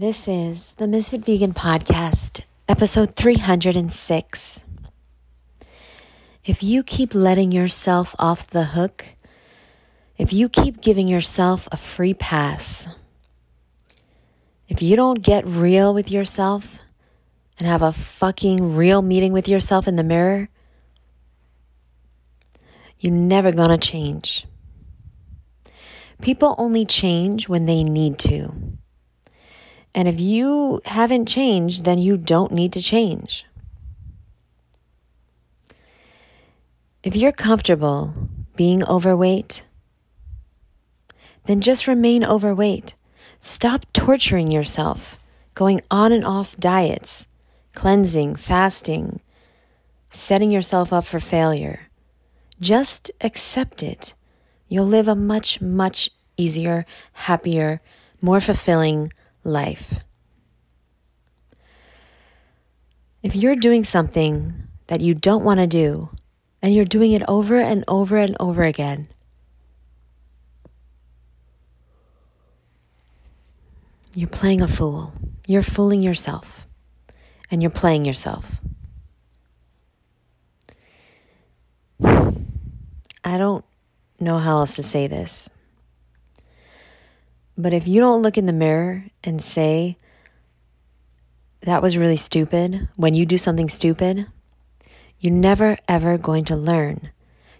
This is the Misfit Vegan Podcast, episode 306. If you keep letting yourself off the hook, if you keep giving yourself a free pass, if you don't get real with yourself and have a fucking real meeting with yourself in the mirror, you're never gonna change. People only change when they need to. And if you haven't changed, then you don't need to change. If you're comfortable being overweight, then just remain overweight. Stop torturing yourself, going on and off diets, cleansing, fasting, setting yourself up for failure. Just accept it. You'll live a much, much easier, happier, more fulfilling life. If you're doing something that you don't want to do, and you're doing it over and over and over again, you're playing a fool. You're fooling yourself, and you're playing yourself. I don't know how else to say this. But if you don't look in the mirror and say, that was really stupid, when you do something stupid, you're never ever going to learn.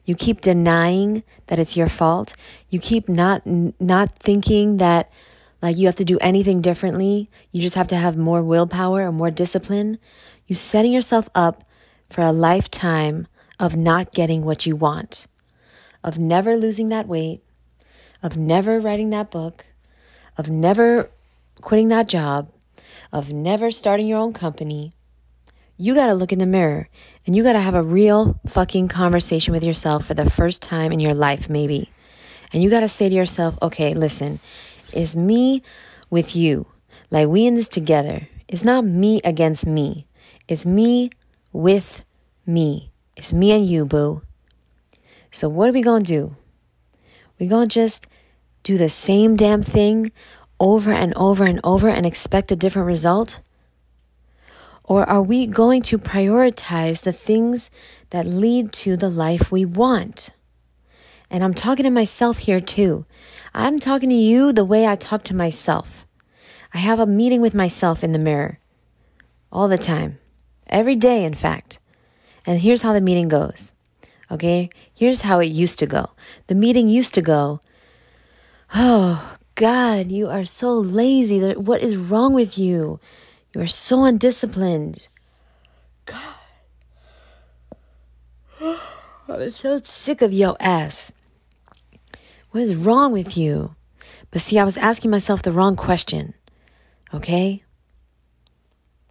You keep denying that it's your fault. You keep not not thinking that like you have to do anything differently. You just have to have more willpower or more discipline. You're setting yourself up for a lifetime of not getting what you want, of never losing that weight, of never writing that book, of never quitting that job, of never starting your own company, you got to look in the mirror and you got to have a real fucking conversation with yourself for the first time in your life, maybe. And you got to say to yourself, okay, listen, it's me with you. Like we in this together. It's not me against me. It's me with me. It's me and you, boo. So what are we going to do? We going to just do the same damn thing over and over and over and expect a different result? Or are we going to prioritize the things that lead to the life we want? And I'm talking to myself here too. I'm talking to you the way I talk to myself. I have a meeting with myself in the mirror all the time, every day, in fact. And here's how the meeting goes. Okay, here's how it used to go. The meeting used to go Oh, God, you are so lazy. What is wrong with you? You are so undisciplined. God. I'm so sick of your ass. What is wrong with you? But see, I was asking myself the wrong question. Okay?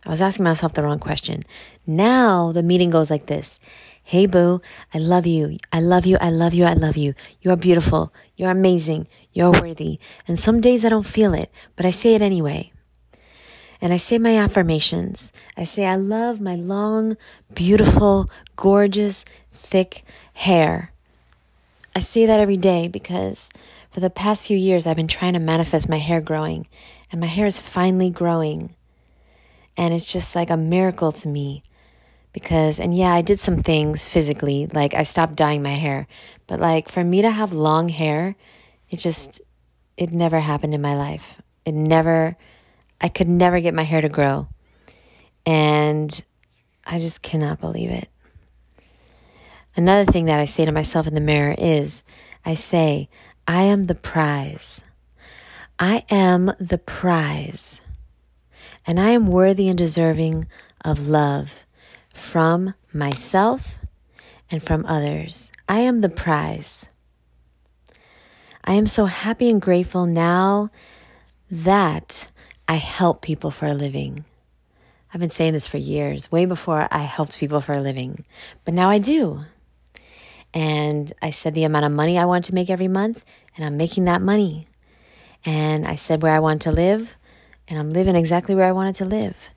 I was asking myself the wrong question. Now the meeting goes like this Hey, boo, I love you. I love you. I love you. I love you. You are beautiful. You're amazing. You're worthy. And some days I don't feel it, but I say it anyway. And I say my affirmations. I say, I love my long, beautiful, gorgeous, thick hair. I say that every day because for the past few years I've been trying to manifest my hair growing, and my hair is finally growing. And it's just like a miracle to me because and yeah i did some things physically like i stopped dyeing my hair but like for me to have long hair it just it never happened in my life. It never i could never get my hair to grow. And i just cannot believe it. Another thing that i say to myself in the mirror is i say i am the prize. I am the prize. And i am worthy and deserving of love from myself and from others. I am the prize. I am so happy and grateful now that I help people for a living. I've been saying this for years, way before I helped people for a living, but now I do. And I said the amount of money I want to make every month, and I'm making that money. And I said where I want to live, and I'm living exactly where I wanted to live.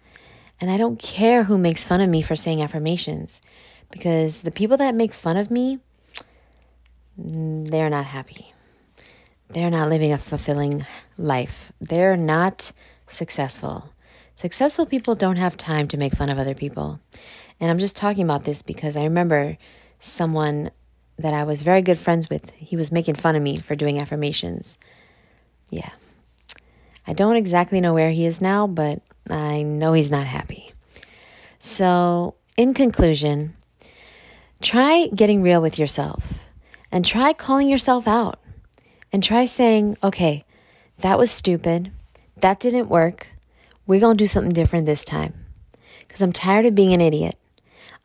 And I don't care who makes fun of me for saying affirmations because the people that make fun of me, mm, they're not happy. They're not living a fulfilling life. They're not successful. Successful people don't have time to make fun of other people. And I'm just talking about this because I remember someone that I was very good friends with, he was making fun of me for doing affirmations. Yeah. I don't exactly know where he is now, but I know he's not happy. So, in conclusion, try getting real with yourself and try calling yourself out and try saying, okay, that was stupid. That didn't work. We're going to do something different this time. Because I'm tired of being an idiot.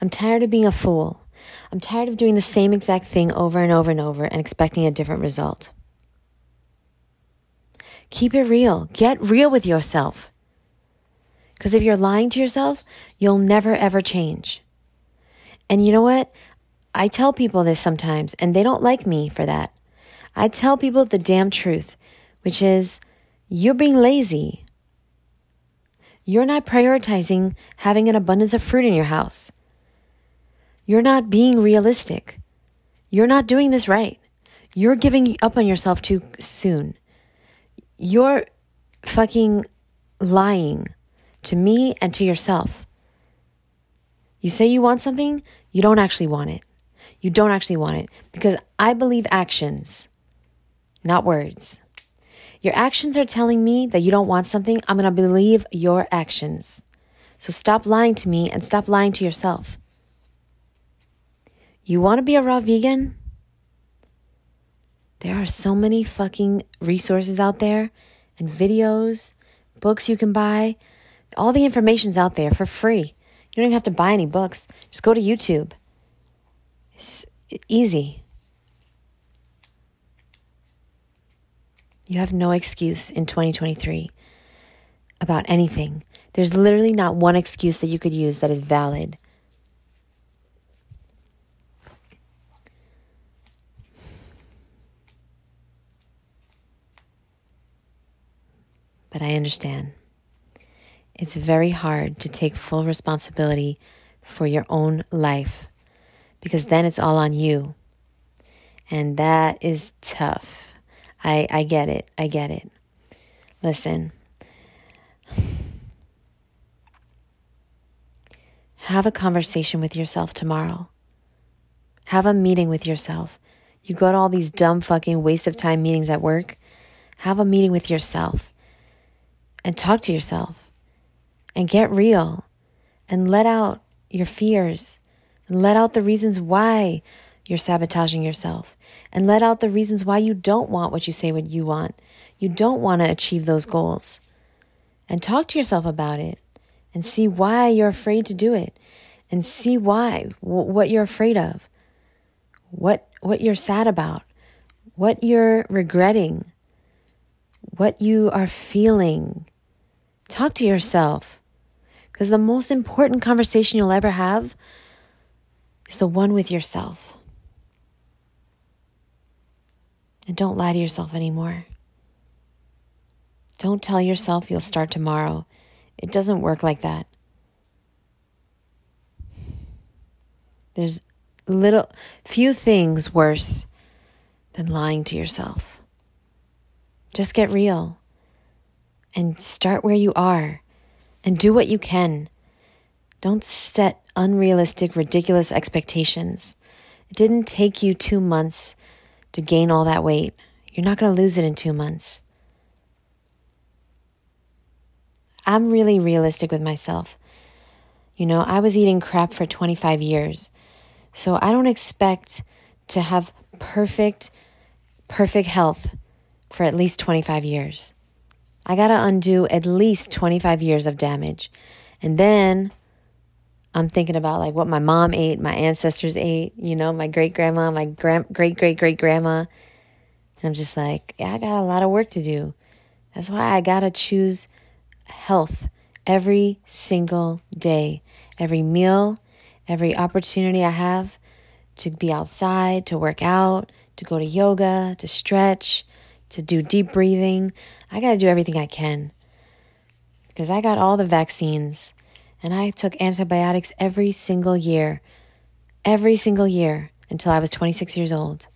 I'm tired of being a fool. I'm tired of doing the same exact thing over and over and over and expecting a different result. Keep it real. Get real with yourself. Because if you're lying to yourself, you'll never ever change. And you know what? I tell people this sometimes, and they don't like me for that. I tell people the damn truth, which is you're being lazy. You're not prioritizing having an abundance of fruit in your house. You're not being realistic. You're not doing this right. You're giving up on yourself too soon. You're fucking lying to me and to yourself. You say you want something, you don't actually want it. You don't actually want it because I believe actions, not words. Your actions are telling me that you don't want something. I'm going to believe your actions. So stop lying to me and stop lying to yourself. You want to be a raw vegan? There are so many fucking resources out there and videos, books you can buy. All the information's out there for free. You don't even have to buy any books. Just go to YouTube. It's easy. You have no excuse in 2023 about anything. There's literally not one excuse that you could use that is valid. but I understand. It's very hard to take full responsibility for your own life because then it's all on you. And that is tough. I, I get it. I get it. Listen, have a conversation with yourself tomorrow. Have a meeting with yourself. You go to all these dumb fucking waste of time meetings at work. Have a meeting with yourself and talk to yourself and get real and let out your fears and let out the reasons why you're sabotaging yourself and let out the reasons why you don't want what you say what you want. You don't want to achieve those goals. And talk to yourself about it and see why you're afraid to do it and see why what you're afraid of. What what you're sad about. What you're regretting. What you are feeling Talk to yourself. Because the most important conversation you'll ever have is the one with yourself. And don't lie to yourself anymore. Don't tell yourself you'll start tomorrow. It doesn't work like that. There's little few things worse than lying to yourself. Just get real and start where you are and do what you can. Don't set unrealistic, ridiculous expectations. It didn't take you two months to gain all that weight. You're not going to lose it in two months. I'm really realistic with myself. You know, I was eating crap for 25 years. So I don't expect to have perfect, perfect health for at least 25 years. I got to undo at least 25 years of damage. And then I'm thinking about like what my mom ate, my ancestors ate, you know, my great grandma, my great great great grandma. And I'm just like, yeah, I got a lot of work to do. That's why I got to choose health every single day, every meal, every opportunity I have to be outside, to work out, to go to yoga, to stretch, to do deep breathing. I got to do everything I can because I got all the vaccines and I took antibiotics every single year, every single year until I was 26 years old.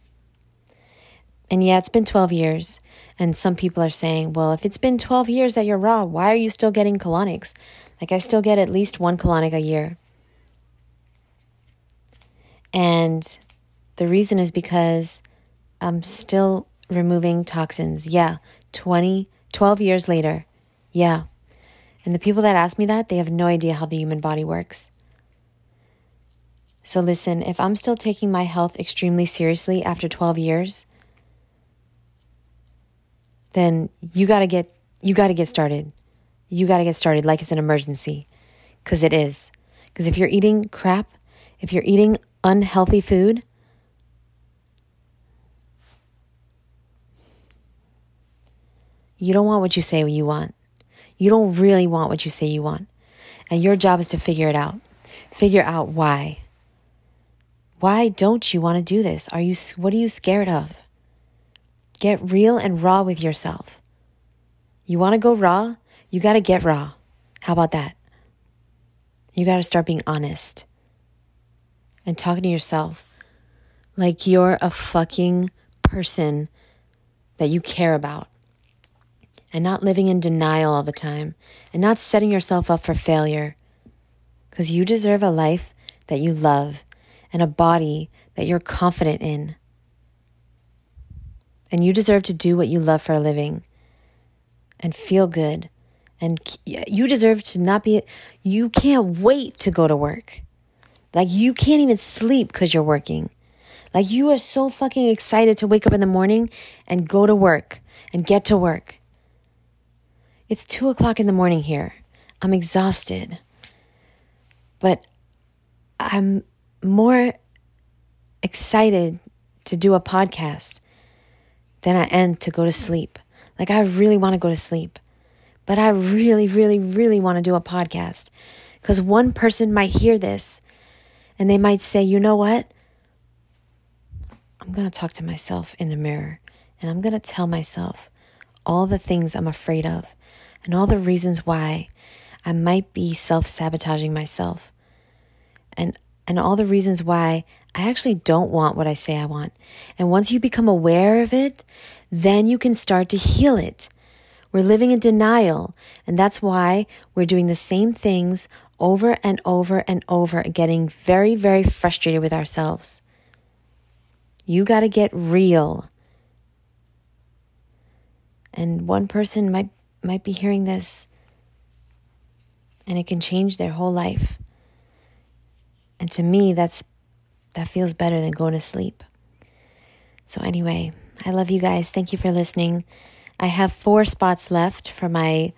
And yeah, it's been 12 years, And some people are saying, well, if it's been 12 years that you're raw, why are you still getting colonics? Like, I still get at least one colonic a year. And the reason is because I'm still removing toxins. Yeah, 20, 12 years later. Yeah. And the people that ask me that, they have no idea how the human body works. So listen, if I'm still taking my health extremely seriously after 12 years, then you got to get you got to get started. You got to get started like it's an emergency cuz it is. Cuz if you're eating crap, if you're eating unhealthy food, you don't want what you say you want. You don't really want what you say you want. And your job is to figure it out. Figure out why. Why don't you want to do this? Are you what are you scared of? Get real and raw with yourself. You want to go raw? You got to get raw. How about that? You got to start being honest and talking to yourself like you're a fucking person that you care about and not living in denial all the time and not setting yourself up for failure because you deserve a life that you love and a body that you're confident in. And you deserve to do what you love for a living and feel good. And you deserve to not be, you can't wait to go to work. Like you can't even sleep because you're working. Like you are so fucking excited to wake up in the morning and go to work and get to work. It's two o'clock in the morning here. I'm exhausted. But I'm more excited to do a podcast than I am to go to sleep. Like, I really want to go to sleep, but I really, really, really want to do a podcast because one person might hear this and they might say, you know what? I'm going to talk to myself in the mirror and I'm going to tell myself all the things I'm afraid of and all the reasons why I might be self sabotaging myself and, and all the reasons why I actually don't want what I say I want. And once you become aware of it, then you can start to heal it. We're living in denial, and that's why we're doing the same things over and over and over, getting very, very frustrated with ourselves. You got to get real. And one person might might be hearing this and it can change their whole life. And to me that's that feels better than going to sleep. So, anyway, I love you guys. Thank you for listening. I have four spots left for my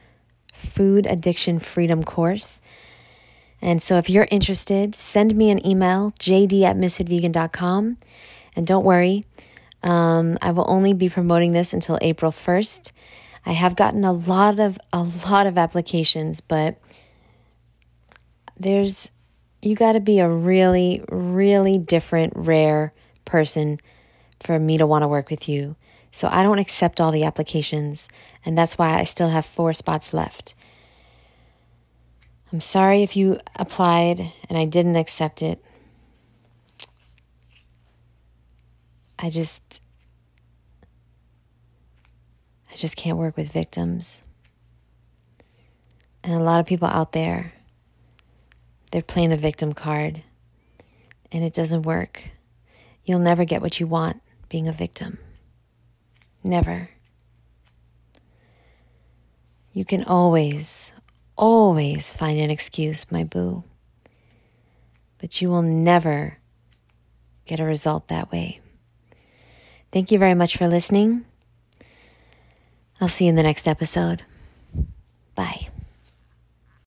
food addiction freedom course. And so, if you're interested, send me an email, jd at msfitvegan.com. And don't worry, um, I will only be promoting this until April 1st. I have gotten a lot of a lot of applications, but there's you got to be a really, really different, rare person for me to want to work with you. So I don't accept all the applications, and that's why I still have four spots left. I'm sorry if you applied and I didn't accept it. I just I just can't work with victims. And a lot of people out there they're playing the victim card, and it doesn't work. You'll never get what you want being a victim. Never. You can always, always find an excuse, my boo. But you will never get a result that way. Thank you very much for listening. I'll see you in the next episode. Bye.